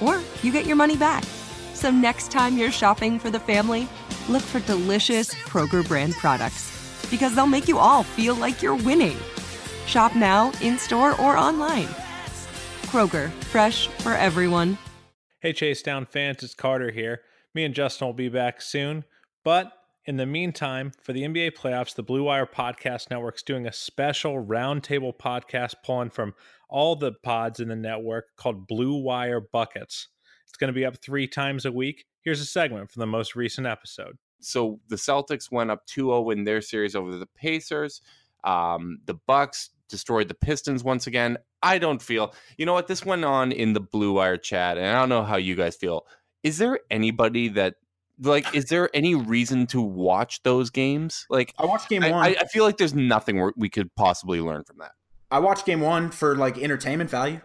or you get your money back. So next time you're shopping for the family, look for delicious Kroger brand products because they'll make you all feel like you're winning. Shop now, in store, or online. Kroger, fresh for everyone. Hey, Chase Down fans, it's Carter here. Me and Justin will be back soon, but in the meantime, for the NBA playoffs, the Blue Wire Podcast Network's doing a special roundtable podcast pulling from all the pods in the network called Blue Wire Buckets. It's going to be up three times a week. Here's a segment from the most recent episode. So the Celtics went up 2-0 in their series over the Pacers. Um, the Bucks destroyed the Pistons once again. I don't feel, you know what, this went on in the Blue Wire chat, and I don't know how you guys feel. Is there anybody that like is there any reason to watch those games like i watched game one I, I feel like there's nothing we could possibly learn from that i watched game one for like entertainment value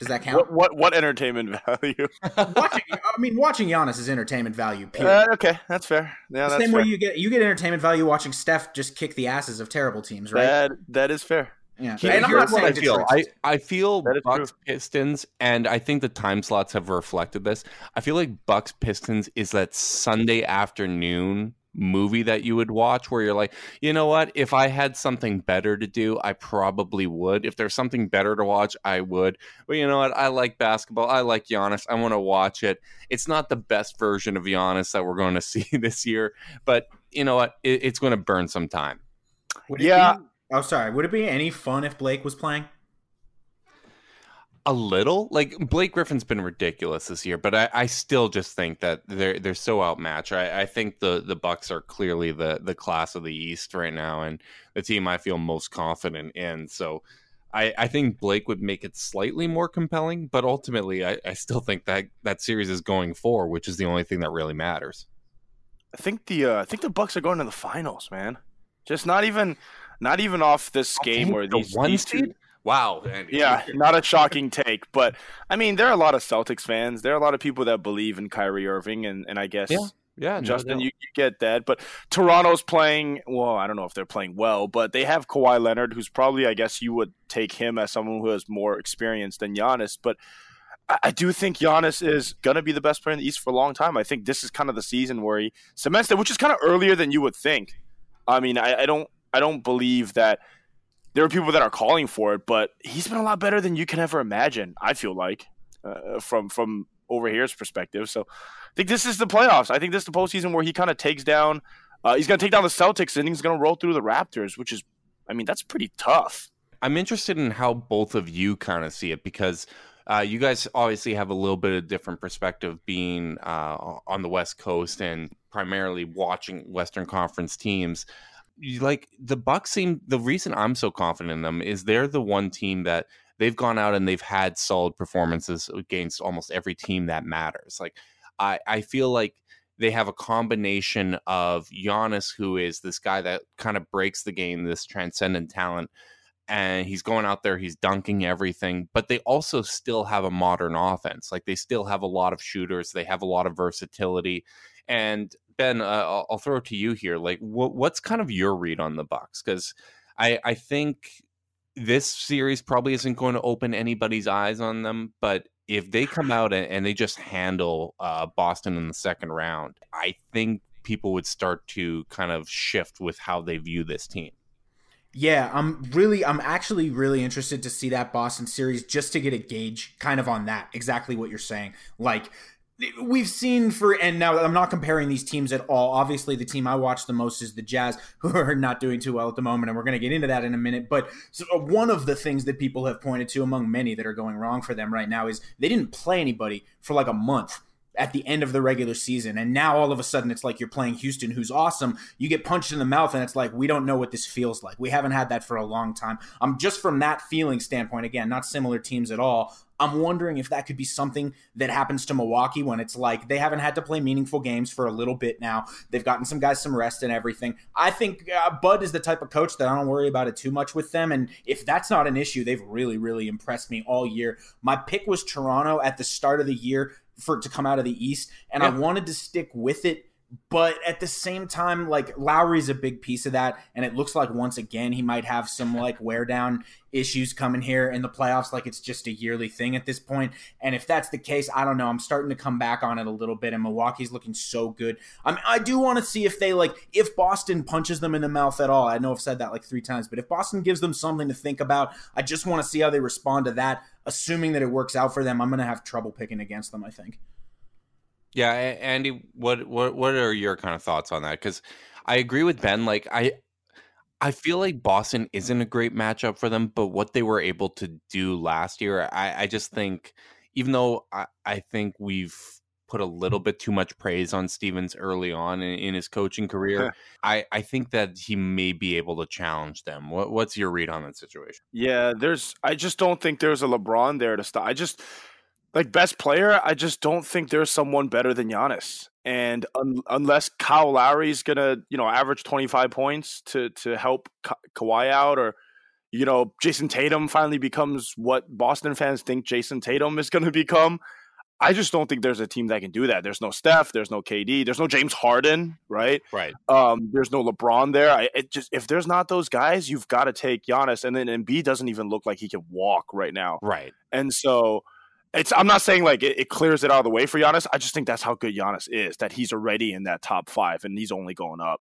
does that count? What what, what entertainment value? watching, I mean, watching Giannis is entertainment value. Uh, okay, that's fair. Yeah, the that's same fair. way you get you get entertainment value watching Steph just kick the asses of terrible teams, right? That that is fair. Yeah, Here- and I'm here's not what saying I feel. I, I feel Bucks true. Pistons, and I think the time slots have reflected this. I feel like Bucks Pistons is that Sunday afternoon movie that you would watch where you're like, you know what? If I had something better to do, I probably would. If there's something better to watch, I would. But you know what? I like basketball. I like Giannis. I want to watch it. It's not the best version of Giannis that we're going to see this year, but you know what? It, it's going to burn some time. Would it Yeah. be- oh, sorry. Would it be any fun if Blake was playing? A little, like Blake Griffin's been ridiculous this year, but I, I still just think that they're they're so outmatched. I, I think the the Bucks are clearly the the class of the East right now, and the team I feel most confident in. So, I, I think Blake would make it slightly more compelling, but ultimately, I, I still think that that series is going four, which is the only thing that really matters. I think the uh, I think the Bucks are going to the finals, man. Just not even not even off this game where The these one these two-? Wow, Andy. Yeah, not a shocking take, but I mean, there are a lot of Celtics fans. There are a lot of people that believe in Kyrie Irving, and, and I guess Yeah, yeah, Justin, doubt. you, you get that. But Toronto's playing well. I don't know if they're playing well, but they have Kawhi Leonard, who's probably, I guess, you would take him as someone who has more experience than Giannis. But I, I do think Giannis is gonna be the best player in the East for a long time. I think this is kind of the season where he cements it, which is kind of earlier than you would think. I mean, I, I don't, I don't believe that there are people that are calling for it, but he's been a lot better than you can ever imagine. I feel like uh, from from over here's perspective. So I think this is the playoffs. I think this is the postseason where he kind of takes down. Uh, he's going to take down the Celtics and he's going to roll through the Raptors, which is, I mean, that's pretty tough. I'm interested in how both of you kind of see it because uh, you guys obviously have a little bit of different perspective being uh, on the West Coast and primarily watching Western Conference teams. Like the Bucks seem the reason I'm so confident in them is they're the one team that they've gone out and they've had solid performances against almost every team that matters. Like I, I feel like they have a combination of Giannis, who is this guy that kind of breaks the game, this transcendent talent, and he's going out there, he's dunking everything, but they also still have a modern offense. Like they still have a lot of shooters, they have a lot of versatility. And Ben, uh, I'll, I'll throw it to you here. Like, what, what's kind of your read on the Bucks? Because I, I think this series probably isn't going to open anybody's eyes on them, but if they come out and, and they just handle uh, Boston in the second round, I think people would start to kind of shift with how they view this team. Yeah, I'm really, I'm actually really interested to see that Boston series just to get a gauge kind of on that, exactly what you're saying. Like, we've seen for and now I'm not comparing these teams at all. Obviously, the team I watch the most is the Jazz, who are not doing too well at the moment, and we're going to get into that in a minute. But uh, one of the things that people have pointed to, among many that are going wrong for them right now, is they didn't play anybody for like a month at the end of the regular season. And now all of a sudden it's like you're playing Houston, who's awesome. You get punched in the mouth, and it's like, we don't know what this feels like. We haven't had that for a long time. I'm um, just from that feeling standpoint, again, not similar teams at all. I'm wondering if that could be something that happens to Milwaukee when it's like they haven't had to play meaningful games for a little bit now. They've gotten some guys some rest and everything. I think uh, Bud is the type of coach that I don't worry about it too much with them. And if that's not an issue, they've really, really impressed me all year. My pick was Toronto at the start of the year for it to come out of the East, and yeah. I wanted to stick with it but at the same time, like Lowry's a big piece of that, and it looks like once again he might have some like wear down issues coming here in the playoffs. Like it's just a yearly thing at this point. And if that's the case, I don't know. I'm starting to come back on it a little bit, and Milwaukee's looking so good. I mean, I do want to see if they like if Boston punches them in the mouth at all. I know I've said that like three times, but if Boston gives them something to think about, I just want to see how they respond to that. Assuming that it works out for them, I'm to have trouble picking against them. I think. Yeah, Andy, what what what are your kind of thoughts on that? Because I agree with Ben. Like I, I feel like Boston isn't a great matchup for them, but what they were able to do last year, I, I just think, even though I, I think we've put a little bit too much praise on Stevens early on in, in his coaching career, I, I think that he may be able to challenge them. What, what's your read on that situation? Yeah, there's. I just don't think there's a LeBron there to stop. I just like best player, I just don't think there's someone better than Giannis. And un- unless Kyle Lowry's gonna, you know, average 25 points to to help Ka- Kawhi out, or you know, Jayson Tatum finally becomes what Boston fans think Jayson Tatum is going to become. I just don't think there's a team that can do that. There's no Steph, there's no KD, there's no James Harden, right? Right. Um, there's no LeBron there. I it just if there's not those guys, you've got to take Giannis, and then Embiid doesn't even look like he can walk right now. Right. And so it's I'm not saying like it, it, clears it out of the way for Giannis. I just think that's how good Giannis is. That he's already in that top five, and he's only going up.